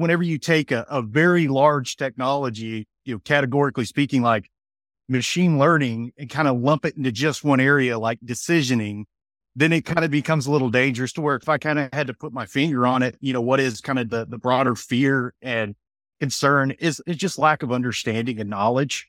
whenever you take a, a very large technology, you know, categorically speaking, like machine learning and kind of lump it into just one area, like decisioning, then it kind of becomes a little dangerous to where if I kind of had to put my finger on it, you know, what is kind of the, the broader fear and concern is, is just lack of understanding and knowledge.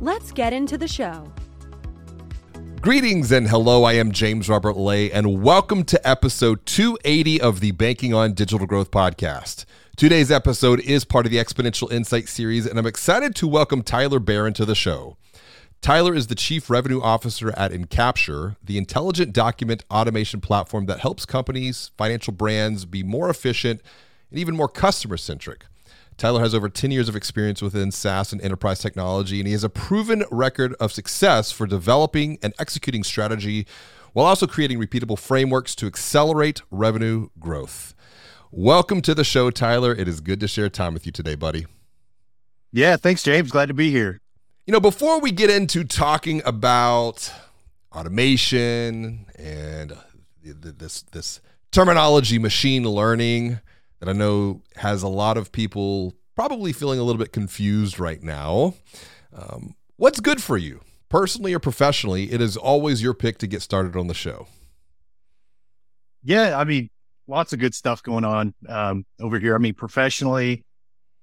Let's get into the show. Greetings and hello. I am James Robert Lay, and welcome to episode 280 of the Banking on Digital Growth podcast. Today's episode is part of the Exponential Insight series, and I'm excited to welcome Tyler Barron to the show. Tyler is the Chief Revenue Officer at Encapture, the intelligent document automation platform that helps companies, financial brands be more efficient and even more customer centric. Tyler has over 10 years of experience within SaaS and enterprise technology, and he has a proven record of success for developing and executing strategy while also creating repeatable frameworks to accelerate revenue growth. Welcome to the show, Tyler. It is good to share time with you today, buddy. Yeah, thanks, James. Glad to be here. You know, before we get into talking about automation and this this terminology, machine learning, that I know has a lot of people probably feeling a little bit confused right now. Um, what's good for you, personally or professionally? It is always your pick to get started on the show. Yeah, I mean, lots of good stuff going on um, over here. I mean, professionally,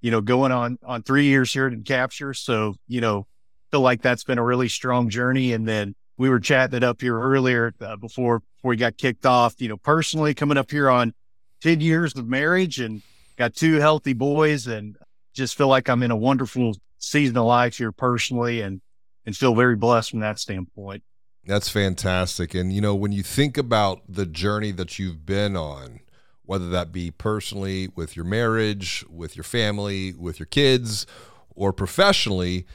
you know, going on on three years here at Encapture, so you know, feel like that's been a really strong journey. And then we were chatting it up here earlier uh, before before we got kicked off. You know, personally coming up here on 10 years of marriage and got two healthy boys and just feel like I'm in a wonderful season of life here personally and, and feel very blessed from that standpoint. That's fantastic. And, you know, when you think about the journey that you've been on, whether that be personally with your marriage, with your family, with your kids, or professionally,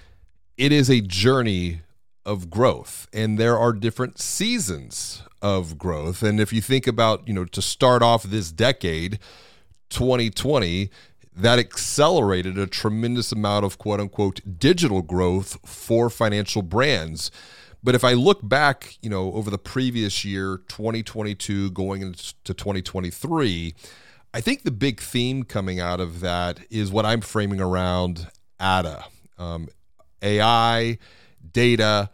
it is a journey of growth. And there are different seasons of growth. And if you think about, you know, to start off this decade, 2020, that accelerated a tremendous amount of quote unquote digital growth for financial brands. But if I look back, you know, over the previous year, 2022 going into 2023, I think the big theme coming out of that is what I'm framing around ADA, um, AI, data,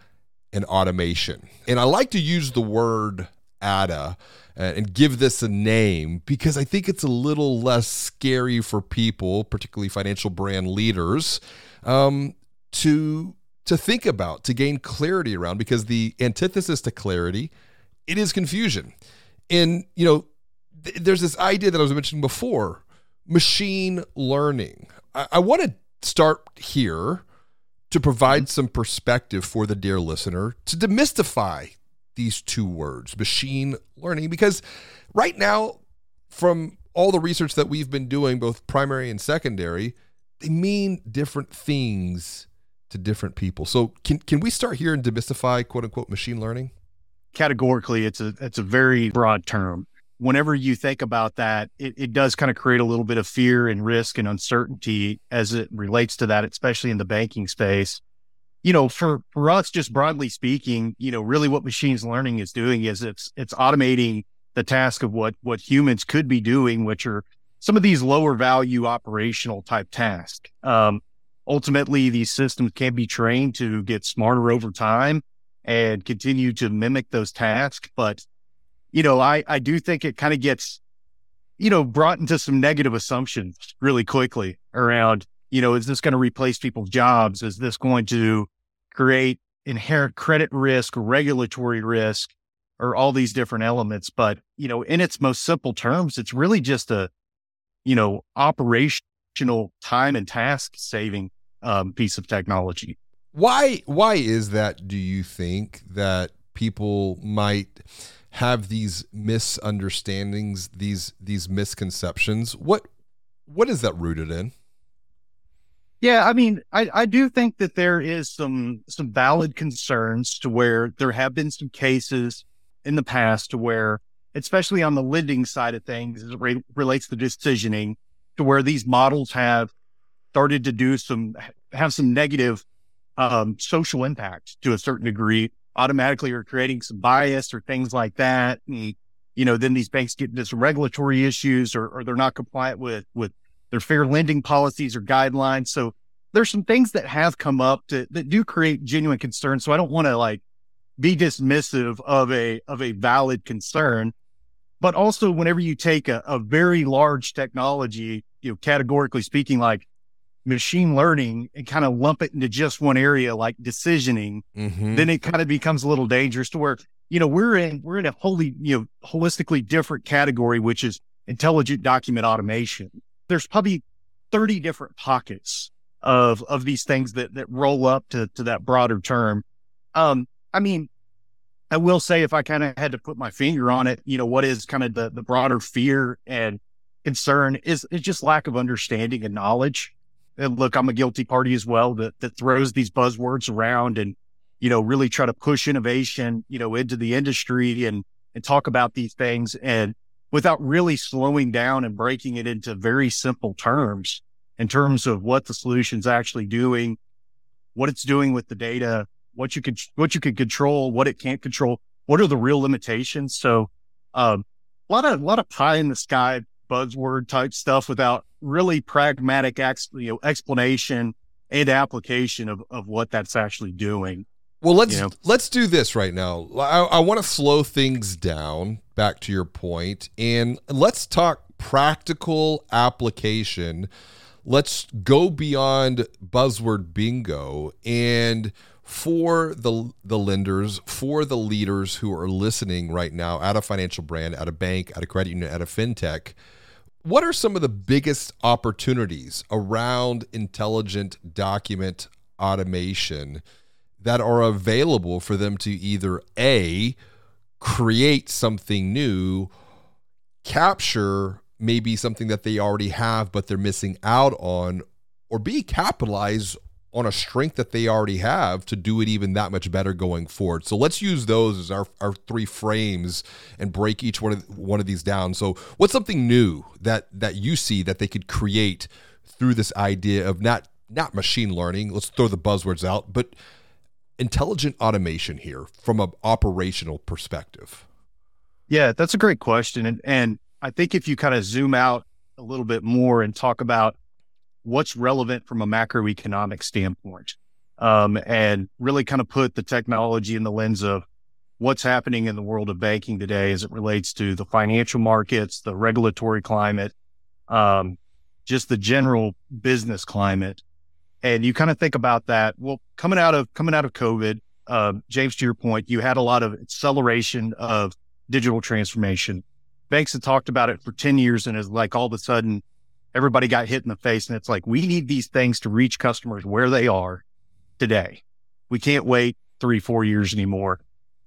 and automation. And I like to use the word ADA uh, and give this a name because I think it's a little less scary for people, particularly financial brand leaders, um, to to think about, to gain clarity around. Because the antithesis to clarity, it is confusion. And you know, th- there's this idea that I was mentioning before, machine learning. I, I want to start here to provide some perspective for the dear listener to demystify these two words, machine learning, because right now, from all the research that we've been doing, both primary and secondary, they mean different things to different people. So can can we start here and demystify quote unquote machine learning? Categorically, it's a it's a very broad term whenever you think about that, it, it does kind of create a little bit of fear and risk and uncertainty as it relates to that, especially in the banking space. You know, for, for us, just broadly speaking, you know, really what machines learning is doing is it's, it's automating the task of what, what humans could be doing, which are some of these lower value operational type tasks. Um, ultimately, these systems can be trained to get smarter over time and continue to mimic those tasks. But you know, I, I do think it kind of gets, you know, brought into some negative assumptions really quickly around, you know, is this going to replace people's jobs? Is this going to create inherent credit risk, regulatory risk, or all these different elements? But, you know, in its most simple terms, it's really just a, you know, operational time and task saving um, piece of technology. Why, why is that, do you think, that people might have these misunderstandings, these these misconceptions. What what is that rooted in? Yeah, I mean, I, I do think that there is some some valid concerns to where there have been some cases in the past to where, especially on the lending side of things, as it re- relates to decisioning, to where these models have started to do some have some negative um, social impact to a certain degree, automatically are creating some bias or things like that. And, you know, then these banks get into some regulatory issues or, or they're not compliant with, with their fair lending policies or guidelines. So there's some things that have come up to, that do create genuine concern. So I don't want to like be dismissive of a, of a valid concern. But also whenever you take a, a very large technology, you know, categorically speaking, like machine learning and kind of lump it into just one area like decisioning, mm-hmm. then it kind of becomes a little dangerous to where, you know, we're in, we're in a wholly, you know, holistically different category, which is intelligent document automation. There's probably 30 different pockets of, of these things that, that roll up to, to that broader term. Um, I mean, I will say if I kind of had to put my finger on it, you know, what is kind of the, the broader fear and concern is, is just lack of understanding and knowledge and look, I'm a guilty party as well that, that throws these buzzwords around and, you know, really try to push innovation, you know, into the industry and, and talk about these things and without really slowing down and breaking it into very simple terms in terms of what the solution's actually doing, what it's doing with the data, what you could, what you could control, what it can't control, what are the real limitations. So, um, a lot of, a lot of pie in the sky buzzword type stuff without really pragmatic ex, you know, explanation and application of, of what that's actually doing. Well, let's you know? let's do this right now. I, I want to slow things down. Back to your point, and let's talk practical application. Let's go beyond buzzword bingo and for the the lenders, for the leaders who are listening right now at a financial brand, at a bank, at a credit union, at a fintech what are some of the biggest opportunities around intelligent document automation that are available for them to either A, create something new, capture maybe something that they already have but they're missing out on, or B, capitalize on a strength that they already have to do it even that much better going forward. So let's use those as our, our three frames and break each one of one of these down. So what's something new that that you see that they could create through this idea of not not machine learning, let's throw the buzzwords out, but intelligent automation here from an operational perspective? Yeah, that's a great question. And and I think if you kind of zoom out a little bit more and talk about what's relevant from a macroeconomic standpoint um, and really kind of put the technology in the lens of what's happening in the world of banking today as it relates to the financial markets, the regulatory climate, um, just the general business climate. And you kind of think about that. Well, coming out of coming out of COVID, uh, James, to your point, you had a lot of acceleration of digital transformation. Banks had talked about it for 10 years and is like all of a sudden everybody got hit in the face. And it's like, we need these things to reach customers where they are today. We can't wait three, four years anymore.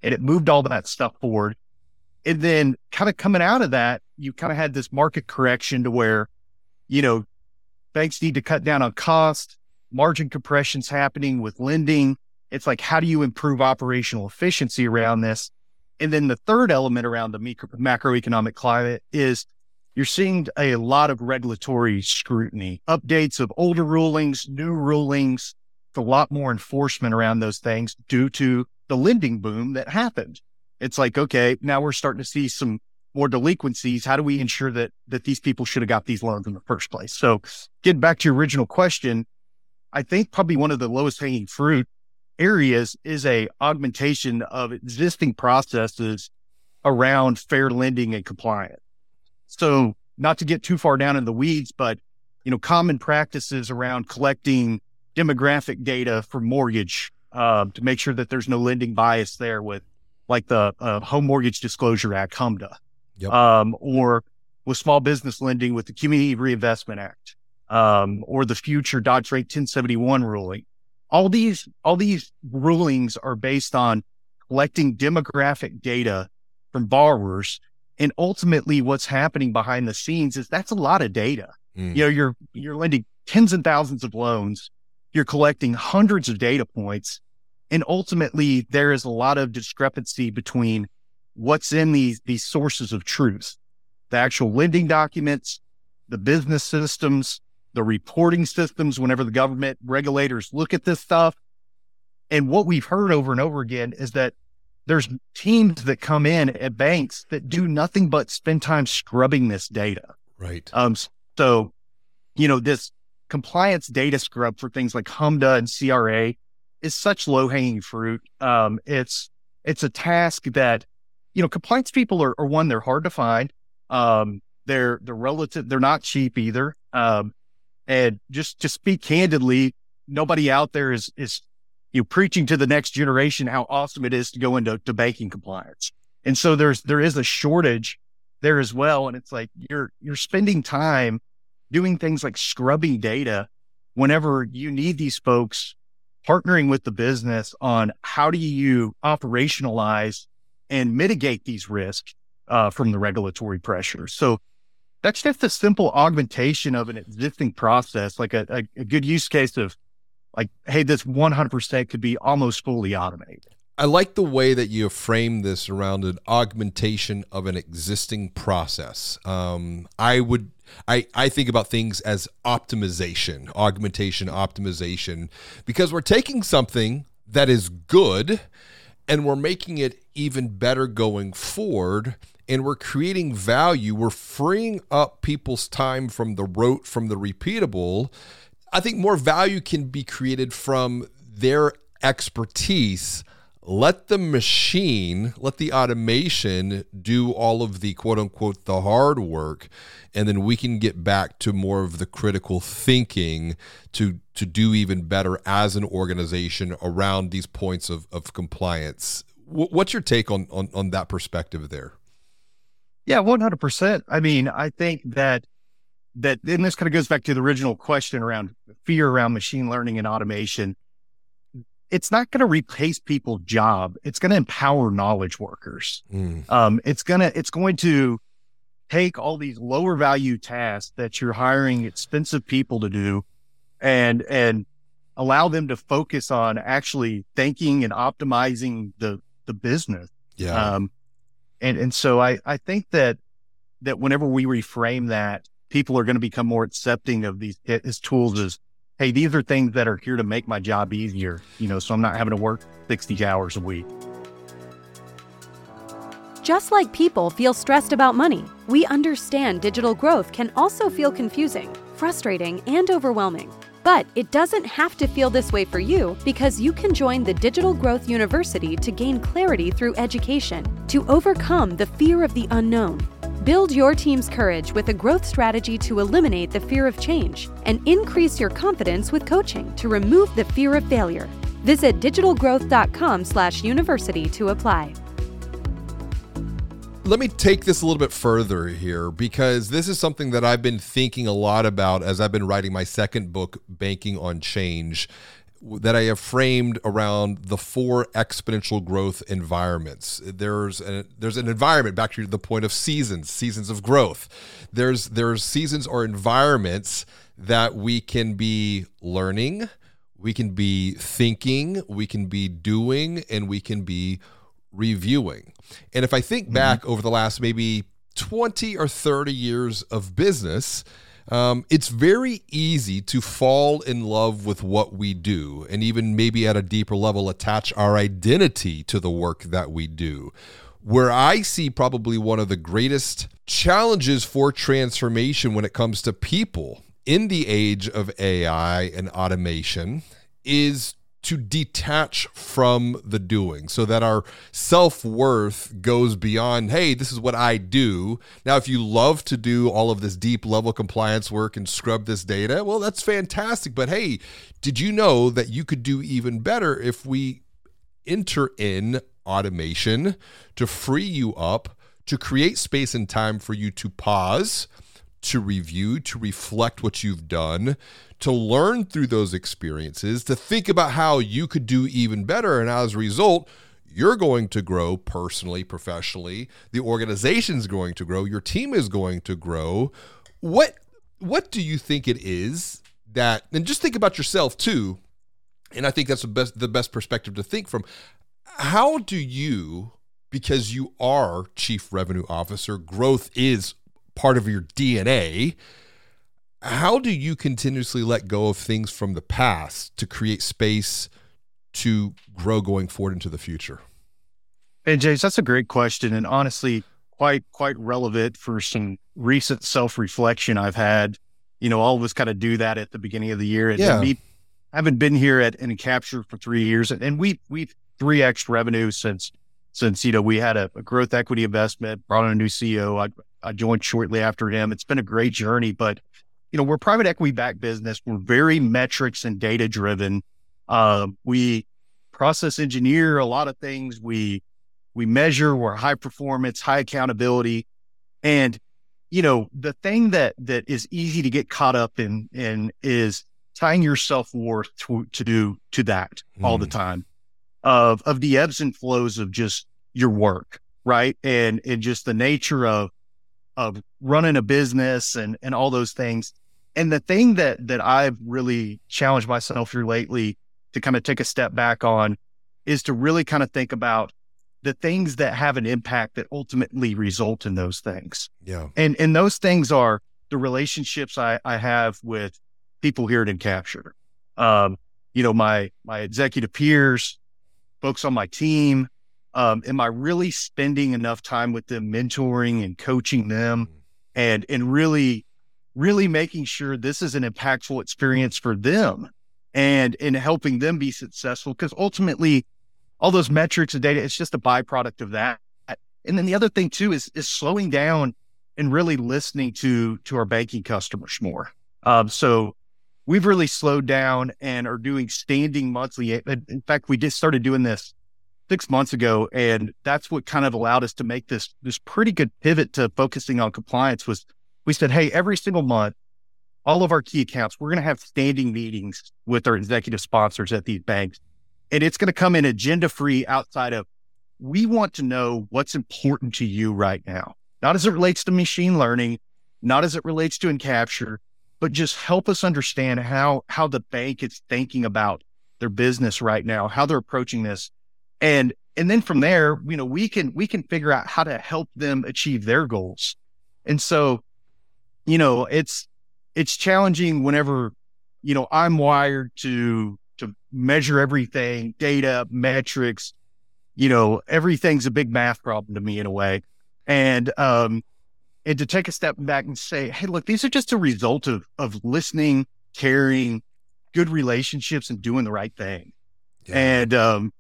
And it moved all that stuff forward. And then kind of coming out of that, you kind of had this market correction to where, you know, banks need to cut down on cost, margin compressions happening with lending. It's like, how do you improve operational efficiency around this? And then the third element around the macroeconomic climate is you're seeing a lot of regulatory scrutiny, updates of older rulings, new rulings, a lot more enforcement around those things due to the lending boom that happened. It's like, okay, now we're starting to see some more delinquencies. How do we ensure that that these people should have got these loans in the first place? So getting back to your original question, I think probably one of the lowest hanging fruit areas is a augmentation of existing processes around fair lending and compliance. So not to get too far down in the weeds, but you know, common practices around collecting demographic data for mortgage uh, to make sure that there's no lending bias there with like the uh, Home Mortgage Disclosure Act, HMDA, yep. um, or with small business lending with the Community Reinvestment Act, um, or the future Dodd-Frank 1071 ruling. All these, all these rulings are based on collecting demographic data from borrowers. And ultimately what's happening behind the scenes is that's a lot of data. Mm. You know, you're, you're lending tens and thousands of loans. You're collecting hundreds of data points. And ultimately there is a lot of discrepancy between what's in these, these sources of truth, the actual lending documents, the business systems, the reporting systems, whenever the government regulators look at this stuff. And what we've heard over and over again is that there's teams that come in at banks that do nothing but spend time scrubbing this data. Right. Um, so, you know, this compliance data scrub for things like HMDA and CRA is such low hanging fruit. Um, it's, it's a task that, you know, compliance people are, are one, they're hard to find. Um, they're, they're relative, they're not cheap either. Um, and just, to speak candidly, nobody out there is, is you know, preaching to the next generation how awesome it is to go into to banking compliance. And so there's there is a shortage there as well. And it's like you're you're spending time doing things like scrubbing data whenever you need these folks partnering with the business on how do you operationalize and mitigate these risks uh, from the regulatory pressure. So that's just a simple augmentation of an existing process, like a, a, a good use case of like, hey, this 100% could be almost fully automated. I like the way that you frame this around an augmentation of an existing process. Um, I would, I, I think about things as optimization, augmentation, optimization, because we're taking something that is good and we're making it even better going forward and we're creating value. We're freeing up people's time from the rote, from the repeatable I think more value can be created from their expertise. Let the machine, let the automation do all of the quote unquote the hard work, and then we can get back to more of the critical thinking to to do even better as an organization around these points of, of compliance. what's your take on, on on that perspective there? Yeah, one hundred percent. I mean, I think that that, and this kind of goes back to the original question around fear around machine learning and automation. It's not going to replace people's job. It's going to empower knowledge workers. Mm. Um, it's gonna, it's going to take all these lower value tasks that you're hiring expensive people to do and, and allow them to focus on actually thinking and optimizing the, the business. Yeah. Um, and, and so I, I think that, that whenever we reframe that people are going to become more accepting of these eh, as tools as, hey, these are things that are here to make my job easier, you know, so I'm not having to work 60 hours a week. Just like people feel stressed about money, we understand digital growth can also feel confusing, frustrating, and overwhelming. But it doesn't have to feel this way for you because you can join the Digital Growth University to gain clarity through education, to overcome the fear of the unknown, Build your team's courage with a growth strategy to eliminate the fear of change and increase your confidence with coaching to remove the fear of failure. Visit digitalgrowth.com/university to apply. Let me take this a little bit further here because this is something that I've been thinking a lot about as I've been writing my second book, Banking on Change that I have framed around the four exponential growth environments. There's a, there's an environment back to the point of seasons, seasons of growth. There's there's seasons or environments that we can be learning, we can be thinking, we can be doing, and we can be reviewing. And if I think mm-hmm. back over the last maybe 20 or 30 years of business, um, it's very easy to fall in love with what we do and even maybe at a deeper level attach our identity to the work that we do. Where I see probably one of the greatest challenges for transformation when it comes to people in the age of AI and automation is to detach from the doing so that our self worth goes beyond, hey, this is what I do. Now, if you love to do all of this deep level compliance work and scrub this data, well, that's fantastic. But hey, did you know that you could do even better if we enter in automation to free you up, to create space and time for you to pause? To review, to reflect what you've done, to learn through those experiences, to think about how you could do even better. And as a result, you're going to grow personally, professionally. The organization's going to grow. Your team is going to grow. What what do you think it is that and just think about yourself too. And I think that's the best the best perspective to think from. How do you because you are chief revenue officer, growth is part of your DNA. How do you continuously let go of things from the past to create space to grow going forward into the future? And James, that's a great question, and honestly, quite quite relevant for some recent self reflection I've had. You know, all of us kind of do that at the beginning of the year. And yeah. me, I haven't been here at Encapture for three years, and we we've three x revenue since since you know we had a, a, growth equity investment, brought in a new CEO. I, I joined shortly after him. It's been a great journey, but you know we're private equity backed business. We're very metrics and data driven. Uh, we process engineer a lot of things. We we measure. We're high performance, high accountability, and you know the thing that that is easy to get caught up in in is tying your self worth to, to do to that mm. all the hmm. time of of the ebbs and flows of just your work, right? And and just the nature of of running a business and and all those things. And the thing that that I've really challenged myself through lately to kind of take a step back on is to really kind of think about the things that have an impact that ultimately result in those things. Yeah. And and those things are the relationships I, I have with people here at Encapture. Um, you know, my my executive peers, folks on my team? Um, am I really spending enough time with them, mentoring and coaching them, mm-hmm. and and really, really making sure this is an impactful experience for them, and and helping them be successful? Because ultimately, all those metrics and data, it's just a byproduct of that. And then the other thing too is is slowing down and really listening to to our banking customers more. Um, so we've really slowed down and are doing standing monthly. In fact, we just started doing this six months ago, and that's what kind of allowed us to make this this pretty good pivot to focusing on compliance. Was we said, hey, every single month, all of our key accounts, we're going to have standing meetings with our executive sponsors at these banks, and it's going to come in agenda free outside of. We want to know what's important to you right now, not as it relates to machine learning, not as it relates to Encapture, but just help us understand how how the bank is thinking about their business right now, how they're approaching this. And and then from there, you know, we can we can figure out how to help them achieve their goals. And so, you know, it's it's challenging whenever, you know, I'm wired to to measure everything, data, metrics, you know, everything's a big math problem to me in a way. And um, and to take a step back and say, hey, look, these are just a result of of listening, caring, good relationships, and doing the right thing. Yeah. And um,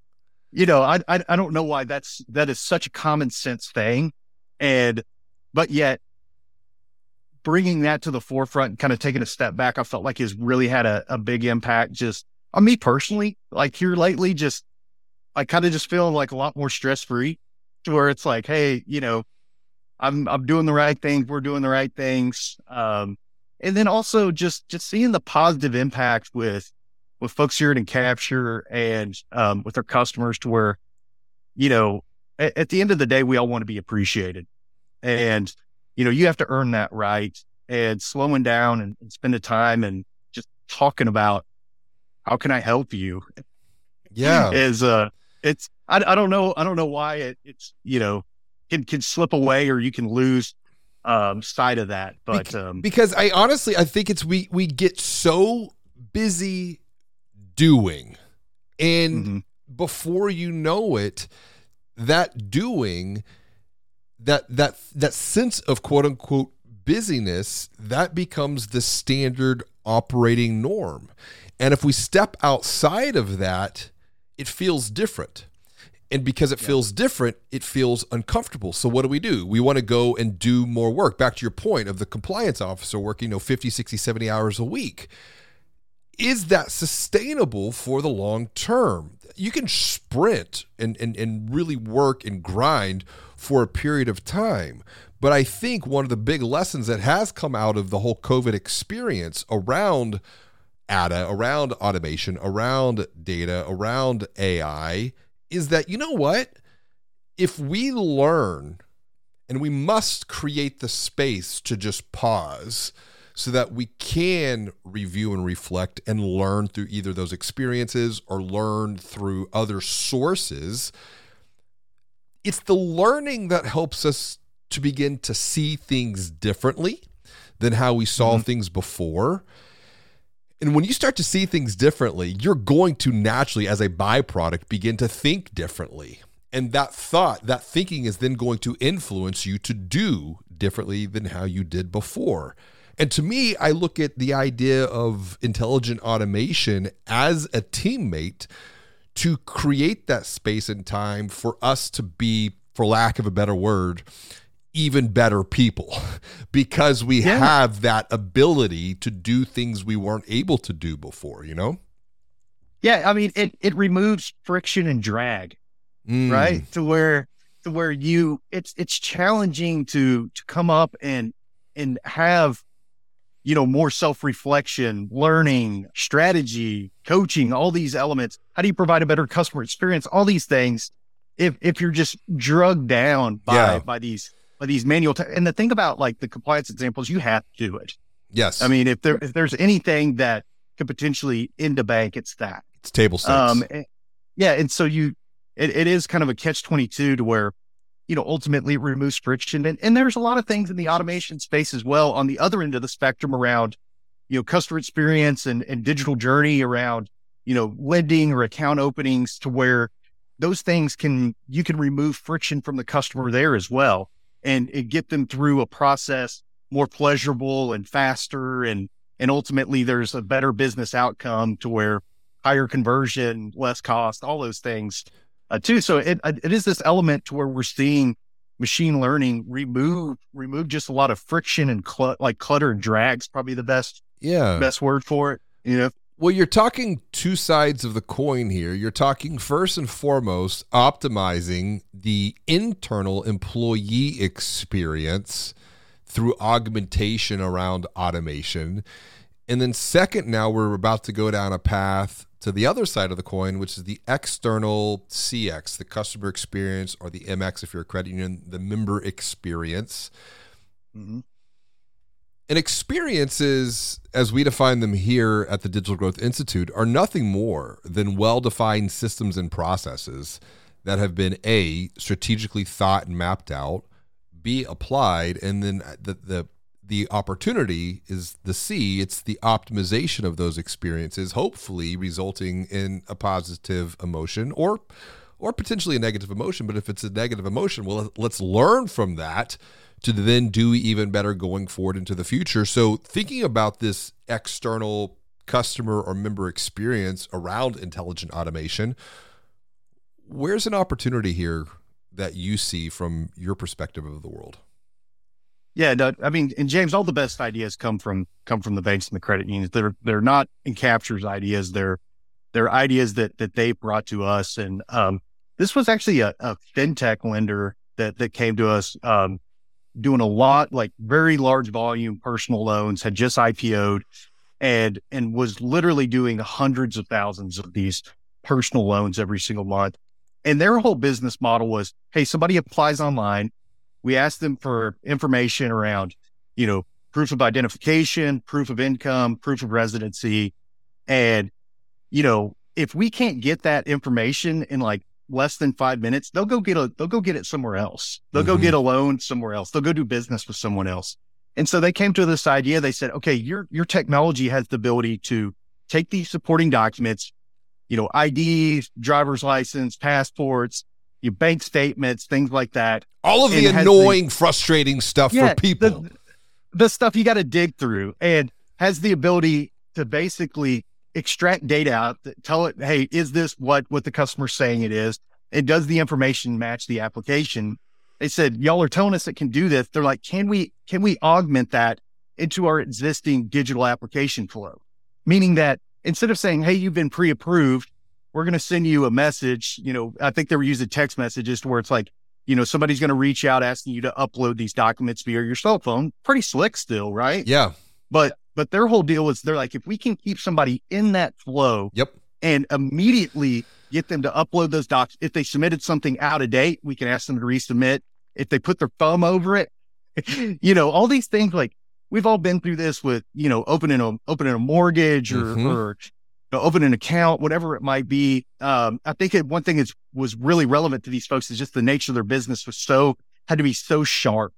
you know, I, I I don't know why that's that is such a common sense thing, and but yet bringing that to the forefront and kind of taking a step back, I felt like has really had a, a big impact just on me personally. Like here lately, just I kind of just feeling like a lot more stress free to where it's like, hey, you know, I'm I'm doing the right things. We're doing the right things. Um, and then also just just seeing the positive impact with with folks here at Encapture and um, with our customers to where, you know, at, at, the end of the day, we all want to be appreciated, and you know, you have to earn that right. And slowing down and, and spending time and just talking about how can I help you, yeah, is uh, it's I, I don't know I don't know why it, it's you know can can slip away or you can lose um, side of that. But um, because I honestly I think it's we we get so busy doing, and mm-hmm. before you know it, that doing that that that sense of quote unquote busyness that becomes the standard operating norm. And if we step outside of that, it feels different. And because it yeah. feels different, it feels uncomfortable. So what do we do? We want to go and do more work. Back to your point of the compliance officer working, you know, 50, 60, 70 hours a week. Is that sustainable for the long term? You can sprint and, and, and really work and grind for a period of time. But I think one of the big lessons that has come out of the whole COVID experience around ADA, around automation, around data, around AI is that, you know what? If we learn and we must create the space to just pause so that we can review and reflect and learn through either those experiences or learn through other sources. It's the learning that helps us to begin to see things differently than how we saw mm-hmm. things before. And when you start to see things differently, you're going to naturally, as a byproduct, begin to think differently. And that thought, that thinking is then going to influence you to do differently than how you did before. And to me, I look at the idea of intelligent automation as a teammate to create that space and time for us to be, for lack of a better word, even better people because we yeah. have that ability to do things we weren't able to do before, you know? Yeah, I mean it it removes friction and drag. Mm. Right? To where to where you it's it's challenging to to come up and and have you know more self-reflection, learning, strategy, coaching, all these elements. How do you provide a better customer experience? All these things if if you're just drugged down by yeah. by these but these manual t- and the thing about like the compliance examples, you have to do it. Yes. I mean, if there if there's anything that could potentially end a bank, it's that. It's table stakes. Um, and, yeah, and so you, it, it is kind of a catch twenty two to where, you know, ultimately removes friction, and and there's a lot of things in the automation space as well on the other end of the spectrum around, you know, customer experience and and digital journey around, you know, lending or account openings to where those things can you can remove friction from the customer there as well and, and get them through a process more pleasurable and faster. And and ultimately there's a better business outcome to where higher conversion less cost all those things uh, too so it it is this element to where we're seeing machine learning remove remove just a lot of friction and cl- like clutter and drags probably the best yeah best word for it you know well, you're talking two sides of the coin here. You're talking first and foremost optimizing the internal employee experience through augmentation around automation. And then, second, now we're about to go down a path to the other side of the coin, which is the external CX, the customer experience, or the MX if you're a credit union, the member experience. Mm-hmm. And experiences, as we define them here at the Digital Growth Institute, are nothing more than well defined systems and processes that have been A, strategically thought and mapped out, B, applied, and then the, the, the opportunity is the C, it's the optimization of those experiences, hopefully resulting in a positive emotion or or potentially a negative emotion. But if it's a negative emotion, well, let's learn from that to then do even better going forward into the future. So, thinking about this external customer or member experience around intelligent automation, where's an opportunity here that you see from your perspective of the world? Yeah, no, I mean, and James, all the best ideas come from come from the banks and the credit unions. They're they're not Encapture's ideas. They're they're ideas that that they brought to us. And um, this was actually a, a fintech lender that that came to us um, doing a lot, like very large volume personal loans, had just IPO'd and and was literally doing hundreds of thousands of these personal loans every single month. And their whole business model was, hey, somebody applies online. We ask them for information around, you know, proof of identification, proof of income, proof of residency. And, you know, if we can't get that information in like less than five minutes, they'll go get a they'll go get it somewhere else. They'll mm-hmm. go get a loan somewhere else. They'll go do business with someone else. And so they came to this idea. They said, okay, your your technology has the ability to take these supporting documents, you know, IDs, driver's license, passports, your bank statements, things like that. All of the annoying, the, frustrating stuff yeah, for people. The, the stuff you got to dig through and has the ability to basically extract data out, tell it, hey, is this what what the customer's saying it is? And does the information match the application? They said, y'all are telling us it can do this. They're like, can we can we augment that into our existing digital application flow? Meaning that instead of saying, hey, you've been pre-approved, we're going to send you a message. You know, I think they were using text messages to where it's like, you know, somebody's going to reach out asking you to upload these documents via your cell phone. Pretty slick still, right? Yeah. But but their whole deal is they're like, if we can keep somebody in that flow yep. and immediately get them to upload those docs. If they submitted something out of date, we can ask them to resubmit. If they put their thumb over it, you know, all these things like we've all been through this with, you know, opening a opening a mortgage or, mm-hmm. or know, open an account, whatever it might be. Um, I think it, one thing that was really relevant to these folks is just the nature of their business was so had to be so sharp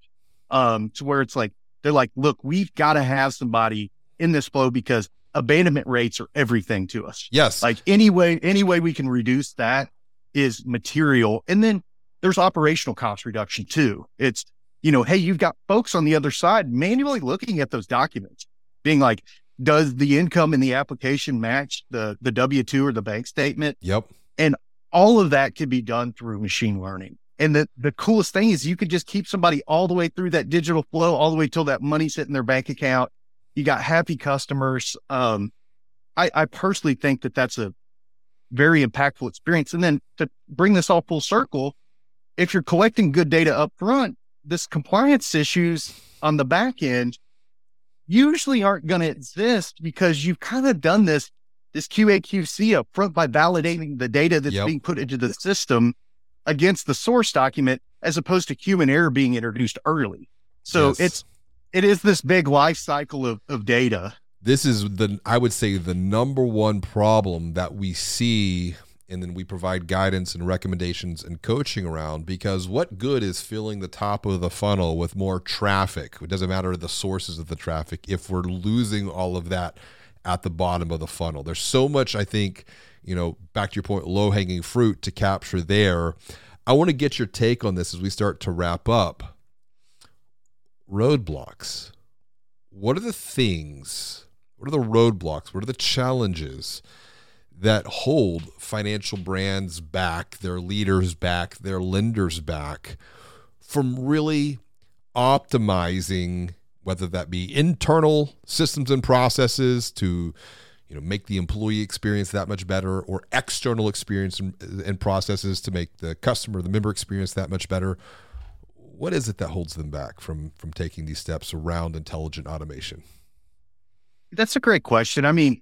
um, to where it's like they're like, look, we've got to have somebody in this flow because abandonment rates are everything to us. Yes. Like any way, any way we can reduce that is material. And then there's operational cost reduction too. It's, you know, hey, you've got folks on the other side manually looking at those documents, being like, does the income in the application match the the W two or the bank statement? Yep. And all of that can be done through machine learning. And the, the coolest thing is you could just keep somebody all the way through that digital flow, all the way till that money's hitting their bank account. You got happy customers. Um, I, I personally think that that's a very impactful experience. And then to bring this all full circle, if you're collecting good data up front, this compliance issues on the back end usually aren't going to exist because you've kind of done this this QA QC up front by validating the data that's yep. being put into the system against the source document as opposed to human error being introduced early. So yes. it's it is this big life cycle of, of data. This is the I would say the number one problem that we see and then we provide guidance and recommendations and coaching around because what good is filling the top of the funnel with more traffic? It doesn't matter the sources of the traffic if we're losing all of that at the bottom of the funnel. There's so much, I think, you know, back to your point, low hanging fruit to capture there. I want to get your take on this as we start to wrap up. Roadblocks. What are the things? What are the roadblocks? What are the challenges that hold financial brands back, their leaders back, their lenders back from really optimizing whether that be internal systems and processes to you know make the employee experience that much better or external experience and, and processes to make the customer the member experience that much better. What is it that holds them back from from taking these steps around intelligent automation? That's a great question. I mean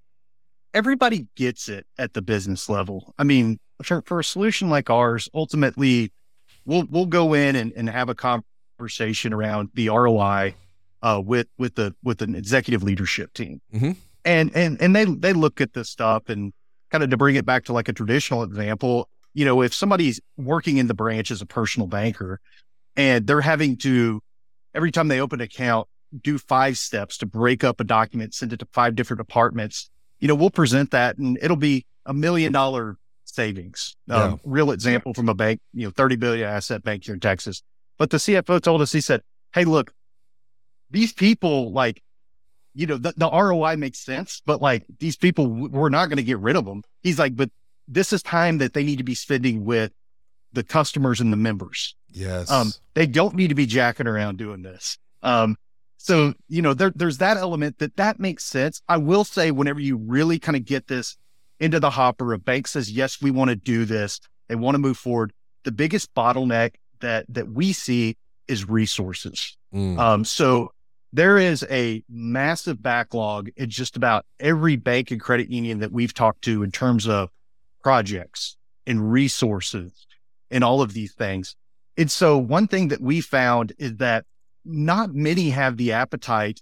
everybody gets it at the business level. I mean, for, for a solution like ours, ultimately, we'll we'll go in and, and have a conversation around the ROI uh, with with the with an executive leadership team, mm-hmm. and and and they they look at this stuff and kind of to bring it back to like a traditional example. You know, if somebody's working in the branch as a personal banker, and they're having to every time they open an account do five steps to break up a document, send it to five different departments you know, we'll present that and it'll be a million dollar savings. Um, yeah. Real example from a bank, you know, 30 billion asset bank here in Texas. But the CFO told us, he said, Hey, look, these people like, you know, the, the ROI makes sense, but like these people, we're not going to get rid of them. He's like, but this is time that they need to be spending with the customers and the members. Yes. Um, they don't need to be jacking around doing this. Um, so, you know, there, there's that element that that makes sense. I will say, whenever you really kind of get this into the hopper, a bank says, yes, we want to do this. They want to move forward. The biggest bottleneck that, that we see is resources. Mm. Um, so there is a massive backlog in just about every bank and credit union that we've talked to in terms of projects and resources and all of these things. And so one thing that we found is that not many have the appetite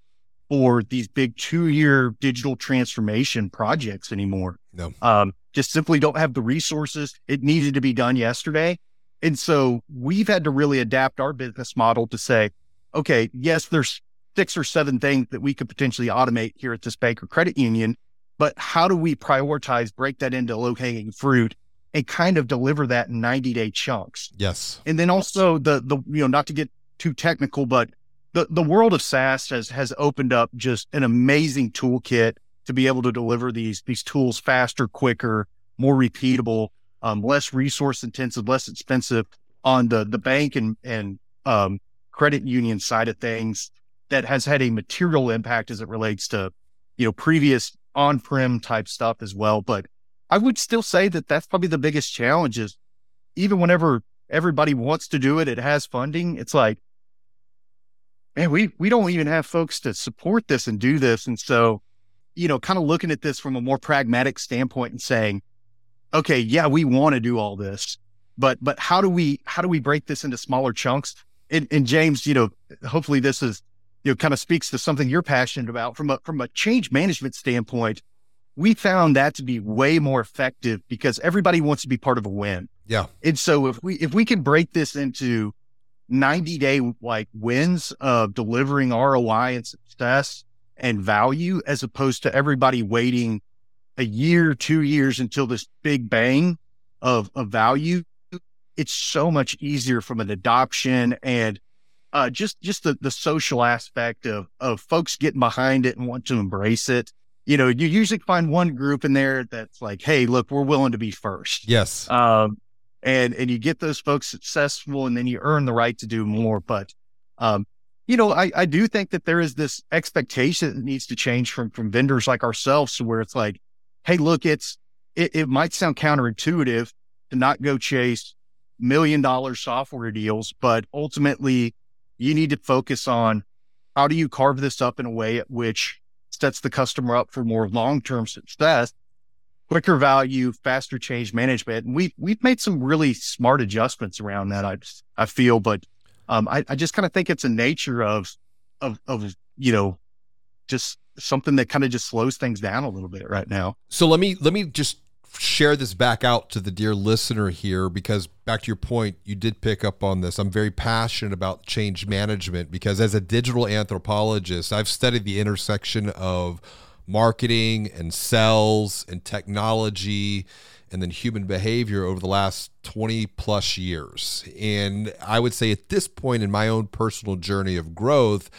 for these big two year digital transformation projects anymore. No. Um, just simply don't have the resources. It needed to be done yesterday. And so we've had to really adapt our business model to say, okay, yes, there's six or seven things that we could potentially automate here at this bank or credit union, but how do we prioritize, break that into low hanging fruit and kind of deliver that in 90 day chunks? Yes. And then also the, the, you know, not to get too technical, but the, the world of SaaS has, has opened up just an amazing toolkit to be able to deliver these, these tools faster, quicker, more repeatable, um, less resource intensive, less expensive on the, the bank and, and, um, credit union side of things that has had a material impact as it relates to, you know, previous on-prem type stuff as well. But I would still say that that's probably the biggest challenge is even whenever everybody wants to do it, it has funding. It's like, man, we, we don't even have folks to support this and do this. And so, you know, kind of looking at this from a more pragmatic standpoint and saying, okay, yeah, we want to do all this, but but how do we how do we break this into smaller chunks? And, and James, you know, hopefully this is you know kind of speaks to something you're passionate about from a from a change management standpoint. We found that to be way more effective because everybody wants to be part of a win. Yeah. And so if we if we can break this into 90 day like wins of delivering ROI and success and value as opposed to everybody waiting a year, two years until this big bang of, of value, it's so much easier from an adoption and uh, just just the, the social aspect of of folks getting behind it and want to embrace it. You know, you usually find one group in there that's like, "Hey, look, we're willing to be first. Yes. Um, and and you get those folks successful, and then you earn the right to do more. But um, you know, I I do think that there is this expectation that needs to change from from vendors like ourselves, to where it's like, hey, look, it's it, it might sound counterintuitive to not go chase million dollar software deals, but ultimately you need to focus on how do you carve this up in a way at which sets the customer up for more long term success, quicker value, faster change management. And we've we've made some really smart adjustments around that. I I feel, but um, I, I just kind of think it's a nature of of of you know just something that kind of just slows things down a little bit right now. So let me let me just share this back out to the dear listener here because back to your point you did pick up on this i'm very passionate about change management because as a digital anthropologist i've studied the intersection of marketing and sales and technology and then human behavior over the last 20 plus years and i would say at this point in my own personal journey of growth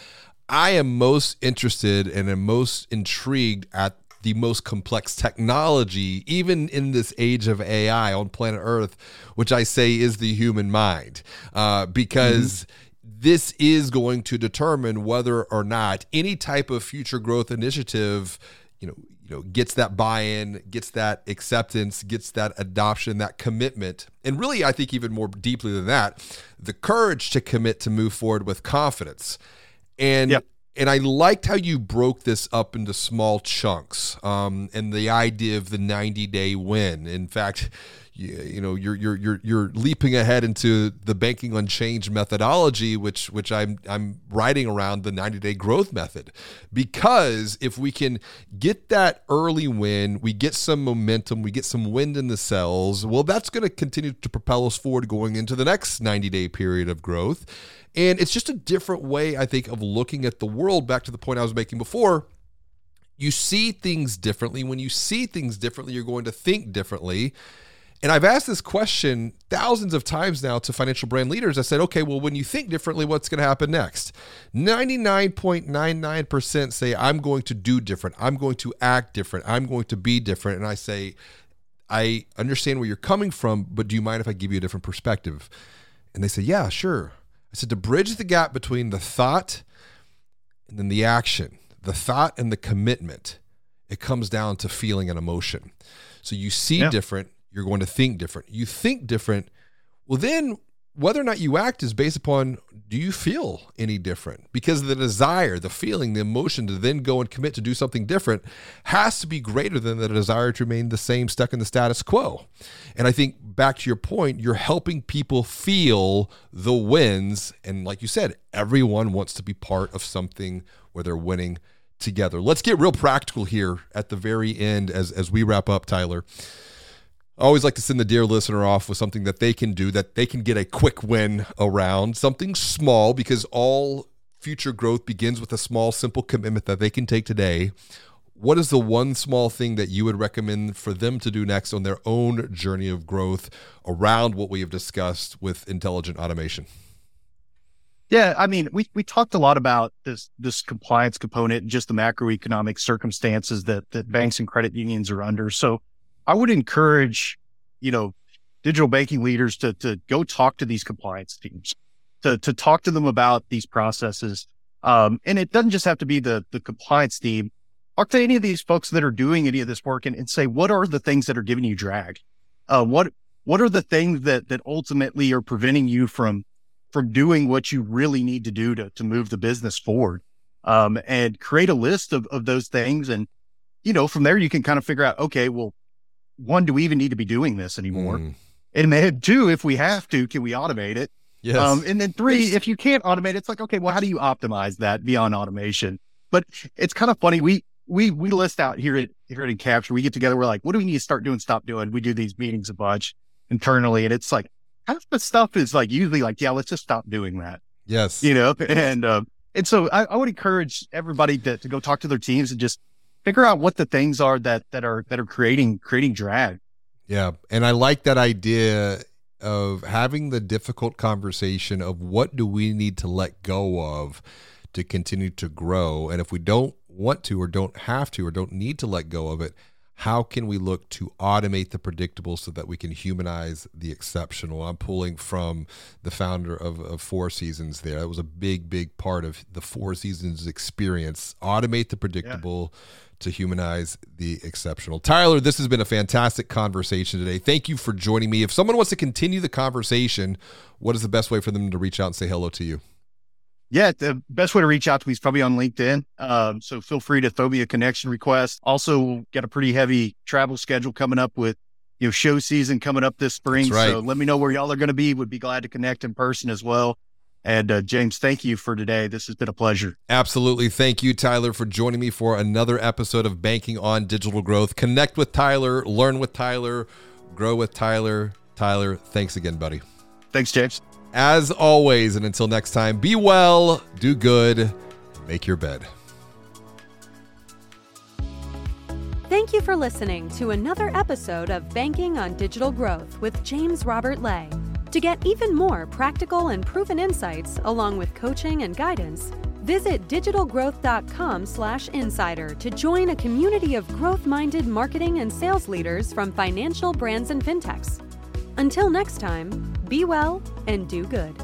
I am most interested and am most intrigued at the most complex technology, even in this age of AI on planet Earth, which I say is the human mind, uh, because. Mm-hmm. This is going to determine whether or not any type of future growth initiative, you know, you know, gets that buy-in, gets that acceptance, gets that adoption, that commitment, and really, I think even more deeply than that, the courage to commit to move forward with confidence. And yep. and I liked how you broke this up into small chunks. Um, and the idea of the 90 day win. In fact, you, you know you're you're you're you're leaping ahead into the banking on change methodology which which I'm I'm writing around the 90 day growth method because if we can get that early win we get some momentum we get some wind in the cells well that's going to continue to propel us forward going into the next 90 day period of growth and it's just a different way, I think, of looking at the world. Back to the point I was making before. You see things differently. When you see things differently, you're going to think differently. And I've asked this question thousands of times now to financial brand leaders. I said, okay, well, when you think differently, what's going to happen next? 99.99% say, I'm going to do different. I'm going to act different. I'm going to be different. And I say, I understand where you're coming from, but do you mind if I give you a different perspective? And they say, yeah, sure. I said to bridge the gap between the thought and then the action, the thought and the commitment, it comes down to feeling and emotion. So you see yeah. different, you're going to think different. You think different. Well, then whether or not you act is based upon do you feel any different? Because the desire, the feeling, the emotion to then go and commit to do something different has to be greater than the desire to remain the same, stuck in the status quo. And I think back to your point, you're helping people feel the wins. And like you said, everyone wants to be part of something where they're winning together. Let's get real practical here at the very end as, as we wrap up, Tyler. I always like to send the dear listener off with something that they can do that they can get a quick win around, something small, because all future growth begins with a small, simple commitment that they can take today. What is the one small thing that you would recommend for them to do next on their own journey of growth around what we have discussed with intelligent automation? Yeah, I mean, we we talked a lot about this this compliance component and just the macroeconomic circumstances that that banks and credit unions are under. So I would encourage, you know, digital banking leaders to to go talk to these compliance teams, to to talk to them about these processes. Um, and it doesn't just have to be the the compliance team. Talk to any of these folks that are doing any of this work and, and say, what are the things that are giving you drag? Uh, what what are the things that that ultimately are preventing you from from doing what you really need to do to to move the business forward? Um, and create a list of of those things and you know, from there you can kind of figure out, okay, well, one, do we even need to be doing this anymore? Mm. And then two, if we have to, can we automate it? Yes. Um, and then three, if you can't automate, it's like, okay, well, how do you optimize that beyond automation? But it's kind of funny. We, we, we list out here at, here at Encapture, we get together. We're like, what do we need to start doing? Stop doing. We do these meetings a bunch internally. And it's like, half the stuff is like usually like, yeah, let's just stop doing that, yes. you know? And, um, and so I, I would encourage everybody to, to go talk to their teams and just figure out what the things are that, that are, that are creating, creating drag. Yeah. And I like that idea of having the difficult conversation of what do we need to let go of to continue to grow. And if we don't want to, or don't have to, or don't need to let go of it, how can we look to automate the predictable so that we can humanize the exceptional? I'm pulling from the founder of, of Four Seasons there. That was a big, big part of the Four Seasons experience. Automate the predictable. Yeah to humanize the exceptional. Tyler, this has been a fantastic conversation today. Thank you for joining me. If someone wants to continue the conversation, what is the best way for them to reach out and say hello to you? Yeah, the best way to reach out to me is probably on LinkedIn. Um, so feel free to throw me a connection request. Also, got a pretty heavy travel schedule coming up with you know show season coming up this spring. Right. So let me know where y'all are going to be. Would be glad to connect in person as well. And uh, James, thank you for today. This has been a pleasure. Absolutely. Thank you, Tyler, for joining me for another episode of Banking on Digital Growth. Connect with Tyler, learn with Tyler, grow with Tyler. Tyler, thanks again, buddy. Thanks, James. As always, and until next time, be well, do good, make your bed. Thank you for listening to another episode of Banking on Digital Growth with James Robert Lay. To get even more practical and proven insights along with coaching and guidance, visit digitalgrowth.com/insider to join a community of growth-minded marketing and sales leaders from financial brands and fintechs. Until next time, be well and do good.